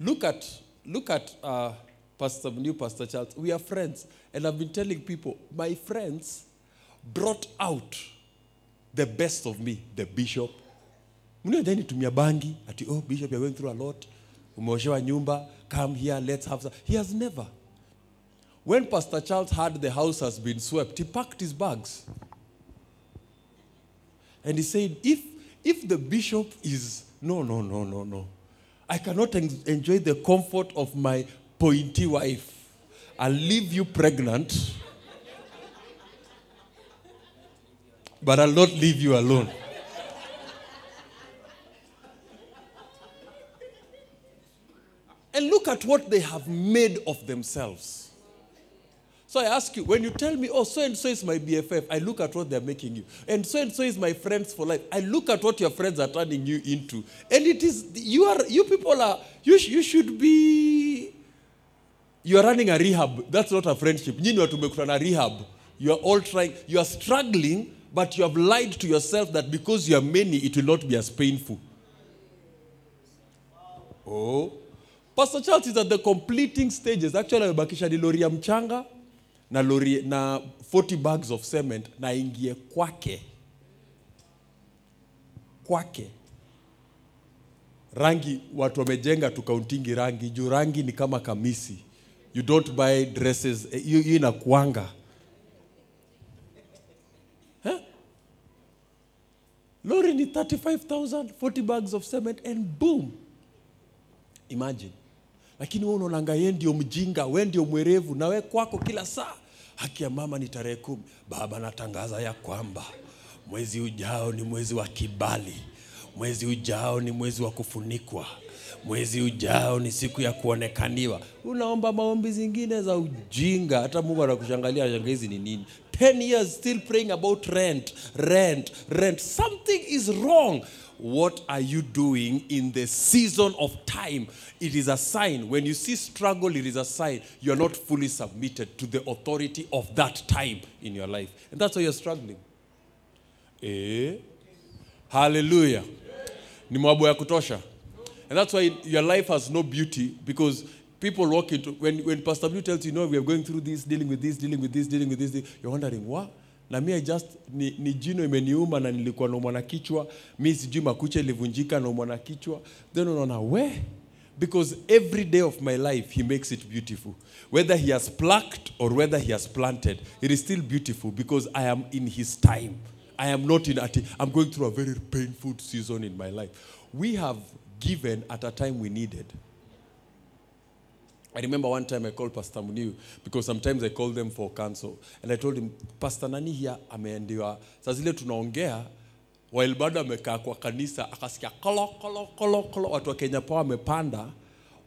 Look at, look at uh, Pastor New Pastor Charles. We are friends. And I've been telling people, my friends brought out the best of me, the bishop. Mnajua nitumia bangi, ati, oh, bishop, you're going through a lot. Umeoshewa nyumba, come here, let's have some. He has never. When Pastor Charles heard the house has been swept, he packed his bags. And he said, if, if the bishop is, no, no, no, no, no. I cannot en- enjoy the comfort of my pointy wife. I'll leave you pregnant, but I'll not leave you alone. And look at what they have made of themselves. So I ask you, when you tell me, oh, so and so is my BFF, I look at what they're making you. And so and so is my friends for life. I look at what your friends are turning you into. And it is, you are, you people are, you, sh- you should be, you are running a rehab. That's not a friendship. Nyinyi watu mmekutana rehab. You are all trying, you are struggling, but you have lied to yourself that because you are many, it will not be as painful. Oh. Pastor Charles is at the completing stages. Actually, amebakisha ni lori ya mchanga na lori na 40 bags of cement na kwake. Kwake. Rangi watu wamejenga tukauntingi rangi. Juu rangi ni kama kamisi. You don't buy dresses hiyo inakuanga. Lori ni 35000 40 bags of cement and boom. Imagine. Lakini we unaonanga ye ndio mjinga we ndio mwerevu na we kwako kila saa haki ya mama ni tarehe kumi. Baba natangaza ya kwamba mwezi ujao ni mwezi wa kibali. Mwezi ujao ni mwezi wa kufunikwa. Mwezi ujao ni siku ya kuonekaniwa. Unaomba maombi zingine za ujinga. Hata mungu anakushangalia anashanga hizi ni nini? 10 years still praying about rent rent rent. Something is wrong what are you doing in the season of time? It is a sign. When you see struggle it is a sign. You are not fully submitted to the authority of that time in your life. And that's why you're struggling. Eh? hallelujah. Ni ya kutosha. And that's why your life has no beauty because people walk into when, when pastor blue tells you no we are going through this dealing with this dealing with this dealing with this you're wondering what na mi just ni, ni jino imeniuma na nilikuwa naumwa na kichwa mi sijui makucha ilivunjika naumwa na kichwa. Then unaona we because every day of my life he makes it beautiful. Whether he has plucked or whether he has planted it is still beautiful because i am in his time. I am not in at i'm going through a very painful season in my life. We have given at a time we needed I remember one time I called Pastor Muniu because sometimes I call them for counsel. And I told him, Pastor nani here ameendiwa. Sasa zile tunaongea while bado amekaa kwa kanisa akasikia kolo kolo kolo kolo watu wa Kenya Power wamepanda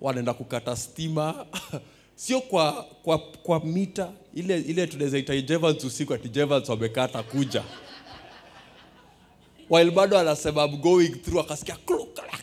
wanaenda kukata stima sio kwa, kwa, kwa mita ile, ile tunaweza ita Jevans usiku ati Jevans wamekata kuja while bado anasema I'm going through akasikia klo, kla.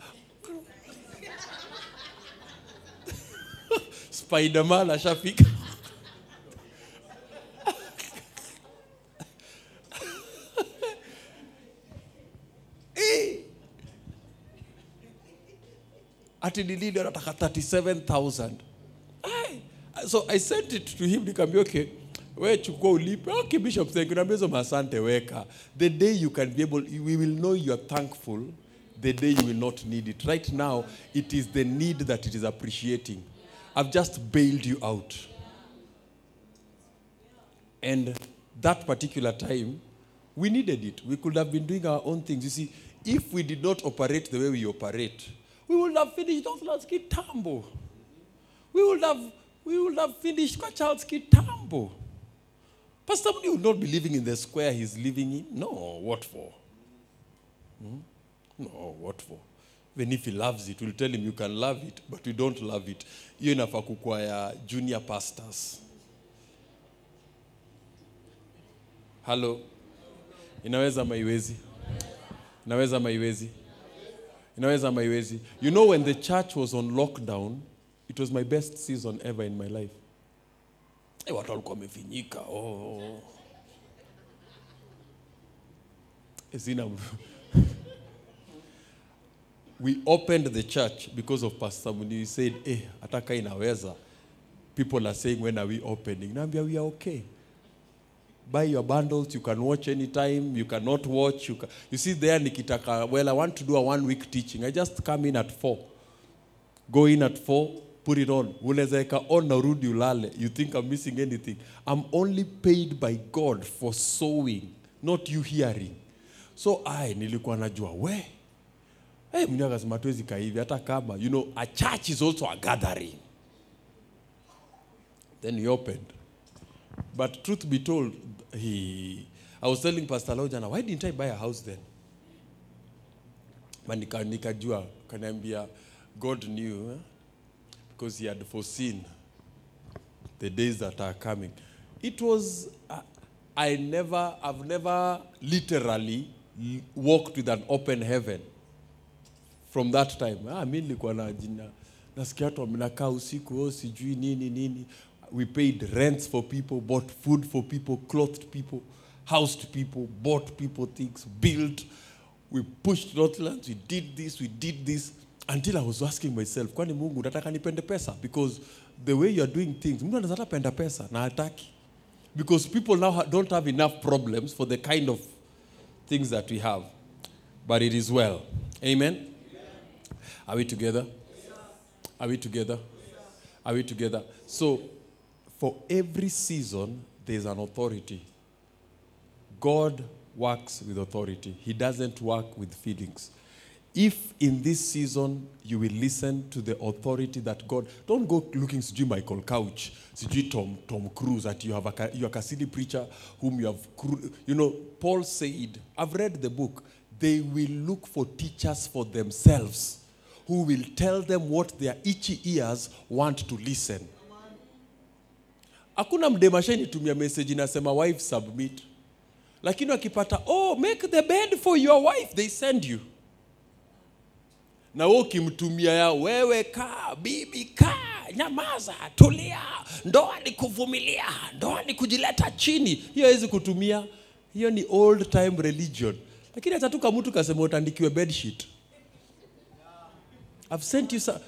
Spiderman ashafika. Ati ni nini anataka? 37000 so i sent it to him nikamwambia okay we chukua ulipe. Okay bishop thank you. Naambia hizo masante weka. The day you can be able we will know you are thankful the day you will not need it. Right now it is the need that it is appreciating i've just bailed you out and that particular time, we needed it. We could have been doing our own things. You see, if we did not operate the way we operate, we would have finished last kitambo. We would have, we would have finished kwa Charles kitambo. Pastor Mudi would not be living in the square he's living in. No, what for? Hmm? No, what for? Even if he loves it, we'll tell him you can love it, but we don't love it. Hiyo inafaa kukuwa ya junior pastors. halo inaweza maiwezi inaweza maiwezi inaweza maiwezi you know when the church was on lockdown it was my best season ever in my life hey, watu walikuwa wamefinyika oh. Eh, sina we opened the church because of Pastor Muni. He said, eh, ataka inaweza. People are saying, when are we opening? Nambia, we are okay. Buy your bundles. You can watch anytime. You cannot watch. You, can, you see there, Nikitaka, well, I want to do a one week teaching. I just come in at 4. Go in at 4, put it on. Unaweza on na. You think I'm missing anything. I'm only paid by God for sowing, not you hearing. So I nilikuwa najua we Hey, mwenyewe akasema tuwezi kaa hivi hata kama you know a church is also a gathering. Then he opened. But truth be told he i was telling pastor lojana why didn't i buy a house then? But nika, nikajua kaniambia god knew eh? because he had foreseen the days that are coming. It was uh, i never i've never literally walked with an open heaven from that time. Ah, mi nilikuwa na jina nasikia watu wamenakaa usiku oh, sijui nini nini. We paid rents for people bought food for people clothed people housed people bought people things built. We pushed Northlands, we did this we did this until i was asking myself kwani mungu nataka nipende pesa? Because the way you are doing things mtu anaweza penda pesa na hataki. Because people now don't have enough problems for the kind of things that we have. But it is well. Amen are we together? Are we together? Are we together? So, for every season, there's an authority. God works with authority, He doesn't work with feelings. If in this season you will listen to the authority that God, don't go looking sijui Michael Couch, sijui Tom, Tom Cruise, that you have a, you are a silly preacher whom you have, you know, Paul said, I've read the book, they will look for teachers for themselves who will tell them what their itchy ears want to listen. Hakuna mdemasheni tumia message inasema wife submit. Lakini wakipata oh make the bed for your wife they send you. Na we ukimtumia ya wewe kaa bibi kaa nyamaza tulia ndoa ni kuvumilia ndoa ni kujileta chini hiyo hawezi kutumia hiyo ni old time religion lakini hata tu kama mtu kasema utandikiwe bedsheet I've sent you some...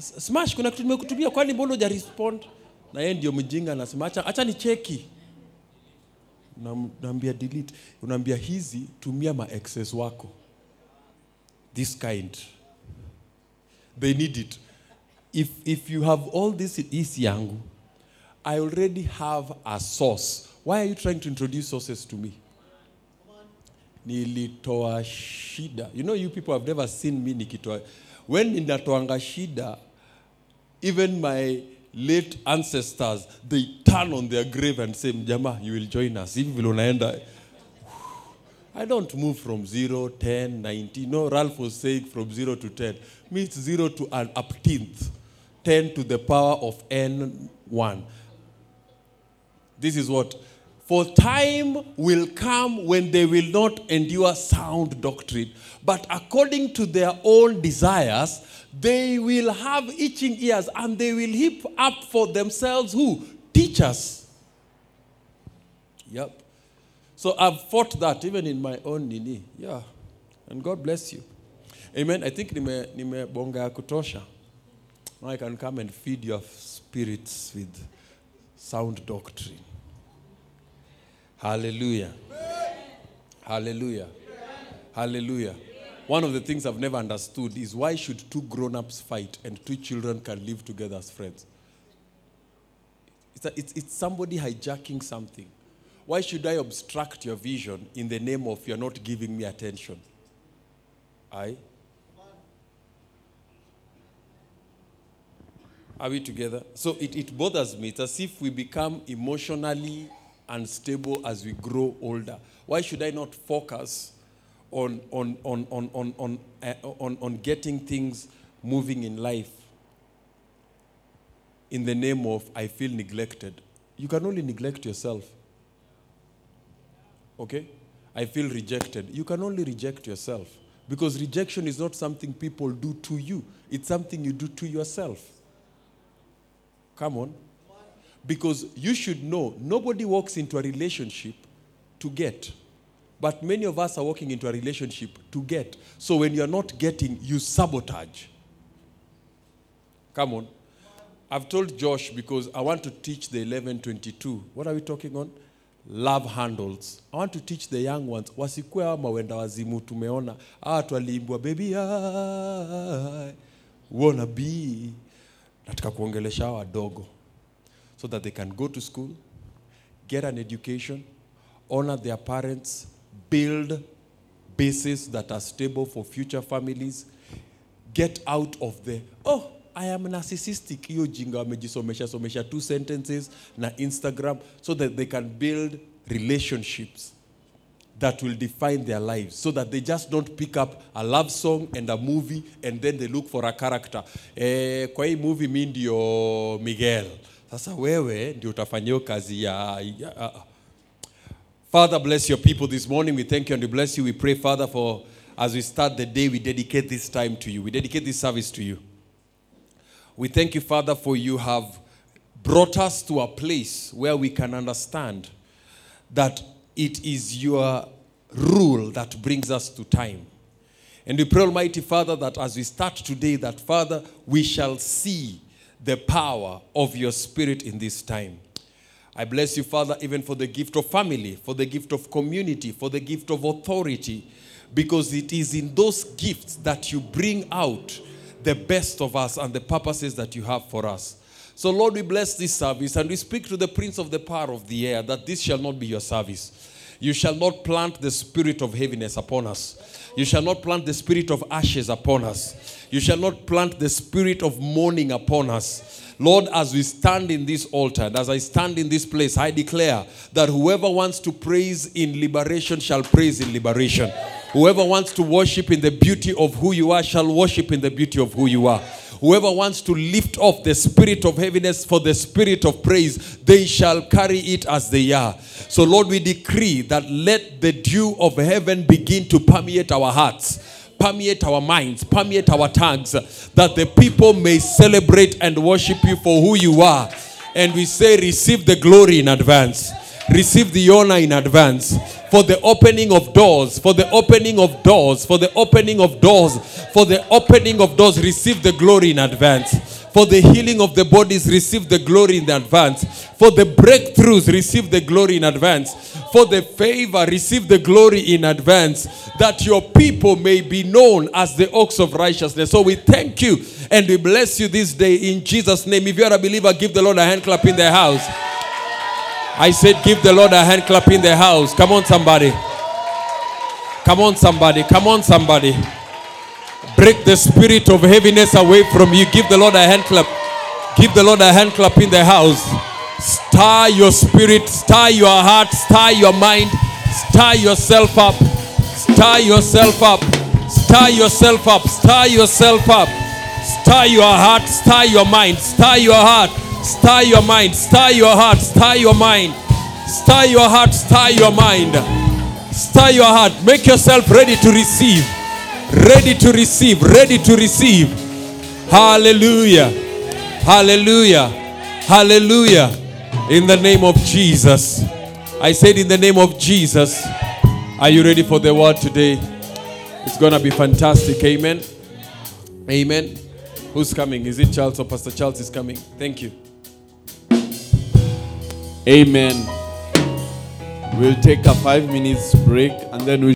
Smash kuna kitu nimekutumia kwani mbona huja respond na yeye ndio mjinga anasema acha acha ni cheki Unaambia delete. Unaambia hizi tumia ma excess wako. This kind. They need it. If if you have all this is yangu i already have a source. Why are you trying to introduce sources to me nilitoa shida you know you people have never seen me nikitoa when ninatoanga shida even my late ancestors they turn on their grave and say mjama you will join us hivi vile unaenda I don't move from 0, 10, 90. No, Ralph was saying from 0 to 10. Me, it's 0 to an upteenth. 10 to the power of N1. This is what? For time will come when they will not endure sound doctrine, but according to their own desires, they will have itching ears and they will heap up for themselves who? Teachers. Yep. So I've fought that even in my own nini. Yeah. And God bless you. Amen. I think nime nimebonga ya kutosha. Now I can come and feed your spirits with sound doctrine. Hallelujah. Hallelujah. Hallelujah. One of the things I've never understood is why should two grown-ups fight and two children can live together as friends? It's, a, it's, it's somebody hijacking something. Why should I obstruct your vision in the name of you're not giving me attention? I? Are we together? So it, it bothers me. It's as if we become emotionally unstable as we grow older. Why should I not focus on, on, on, on, on, on, uh, on, on getting things moving in life in the name of I feel neglected? You can only neglect yourself. Okay? I feel rejected. You can only reject yourself. Because rejection is not something people do to you, it's something you do to yourself. Come on. Because you should know nobody walks into a relationship to get. But many of us are walking into a relationship to get. So when you're not getting, you sabotage. Come on. I've told Josh because I want to teach the 1122. What are we talking on? Love handles. I want to teach the young ones. Wasikue mawenda wazimu tumeona. Ah, hawa watu waliimbwa baby I wanna be. Nataka kuongelesha so that they can go to school, get an education, honor their parents, build bases that are stable for future families, get out of the oh I am narcissistic. Hiyo jinga wamejisomesha somesha two sentences na Instagram so that they can build relationships that will define their lives so that they just don't pick up a love song and a movie and then they look for a character. Eh, kwa hii movie mi Miguel sasa wewe ndio utafanya hiyo kazi ya, ya uh, Father, bless your people this morning. We thank you and we bless you. We pray, Father, for as we start the day, we dedicate this time to you. We dedicate this service to you. We thank you, Father, for you have brought us to a place where we can understand that it is your rule that brings us to time. And we pray, Almighty Father, that as we start today, that Father, we shall see the power of your Spirit in this time. I bless you, Father, even for the gift of family, for the gift of community, for the gift of authority, because it is in those gifts that you bring out the best of us and the purposes that you have for us. So, Lord, we bless this service and we speak to the Prince of the power of the air that this shall not be your service. You shall not plant the spirit of heaviness upon us. You shall not plant the spirit of ashes upon us. You shall not plant the spirit of mourning upon us. Lord, as we stand in this altar, and as I stand in this place, I declare that whoever wants to praise in liberation shall praise in liberation. Whoever wants to worship in the beauty of who you are shall worship in the beauty of who you are. Whoever wants to lift off the spirit of heaviness for the spirit of praise, they shall carry it as they are. So, Lord, we decree that let the dew of heaven begin to permeate our hearts, permeate our minds, permeate our tongues, that the people may celebrate and worship you for who you are. And we say, receive the glory in advance, receive the honor in advance for the opening of doors, for the opening of doors, for the opening of doors, for the opening of doors, receive the glory in advance. For the healing of the bodies, receive the glory in advance. For the breakthroughs, receive the glory in advance. For the favor, receive the glory in advance. That your people may be known as the ox of righteousness. So we thank you and we bless you this day in Jesus' name. If you are a believer, give the Lord a hand clap in the house. I said, give the Lord a hand clap in the house. Come on, somebody. Come on, somebody. Come on, somebody. Break the spirit of heaviness away from you. Give the Lord a hand clap. Give the Lord a hand clap in the house. Stir your spirit, stir your heart, stir your mind, stir yourself up. Stir yourself up. Stir yourself up. Stir yourself up. Stir your heart, stir your mind, stir your heart, stir your mind, stir your heart, stir your mind, stir your heart, stir your mind, stir your heart. Make yourself ready to receive, ready to receive, ready to receive. Hallelujah, hallelujah, hallelujah. In the name of Jesus. I said, in the name of Jesus. Are you ready for the word today? It's going to be fantastic. Amen. Amen. Who's coming? Is it Charles or Pastor Charles is coming? Thank you. Amen. We'll take a five minutes break and then we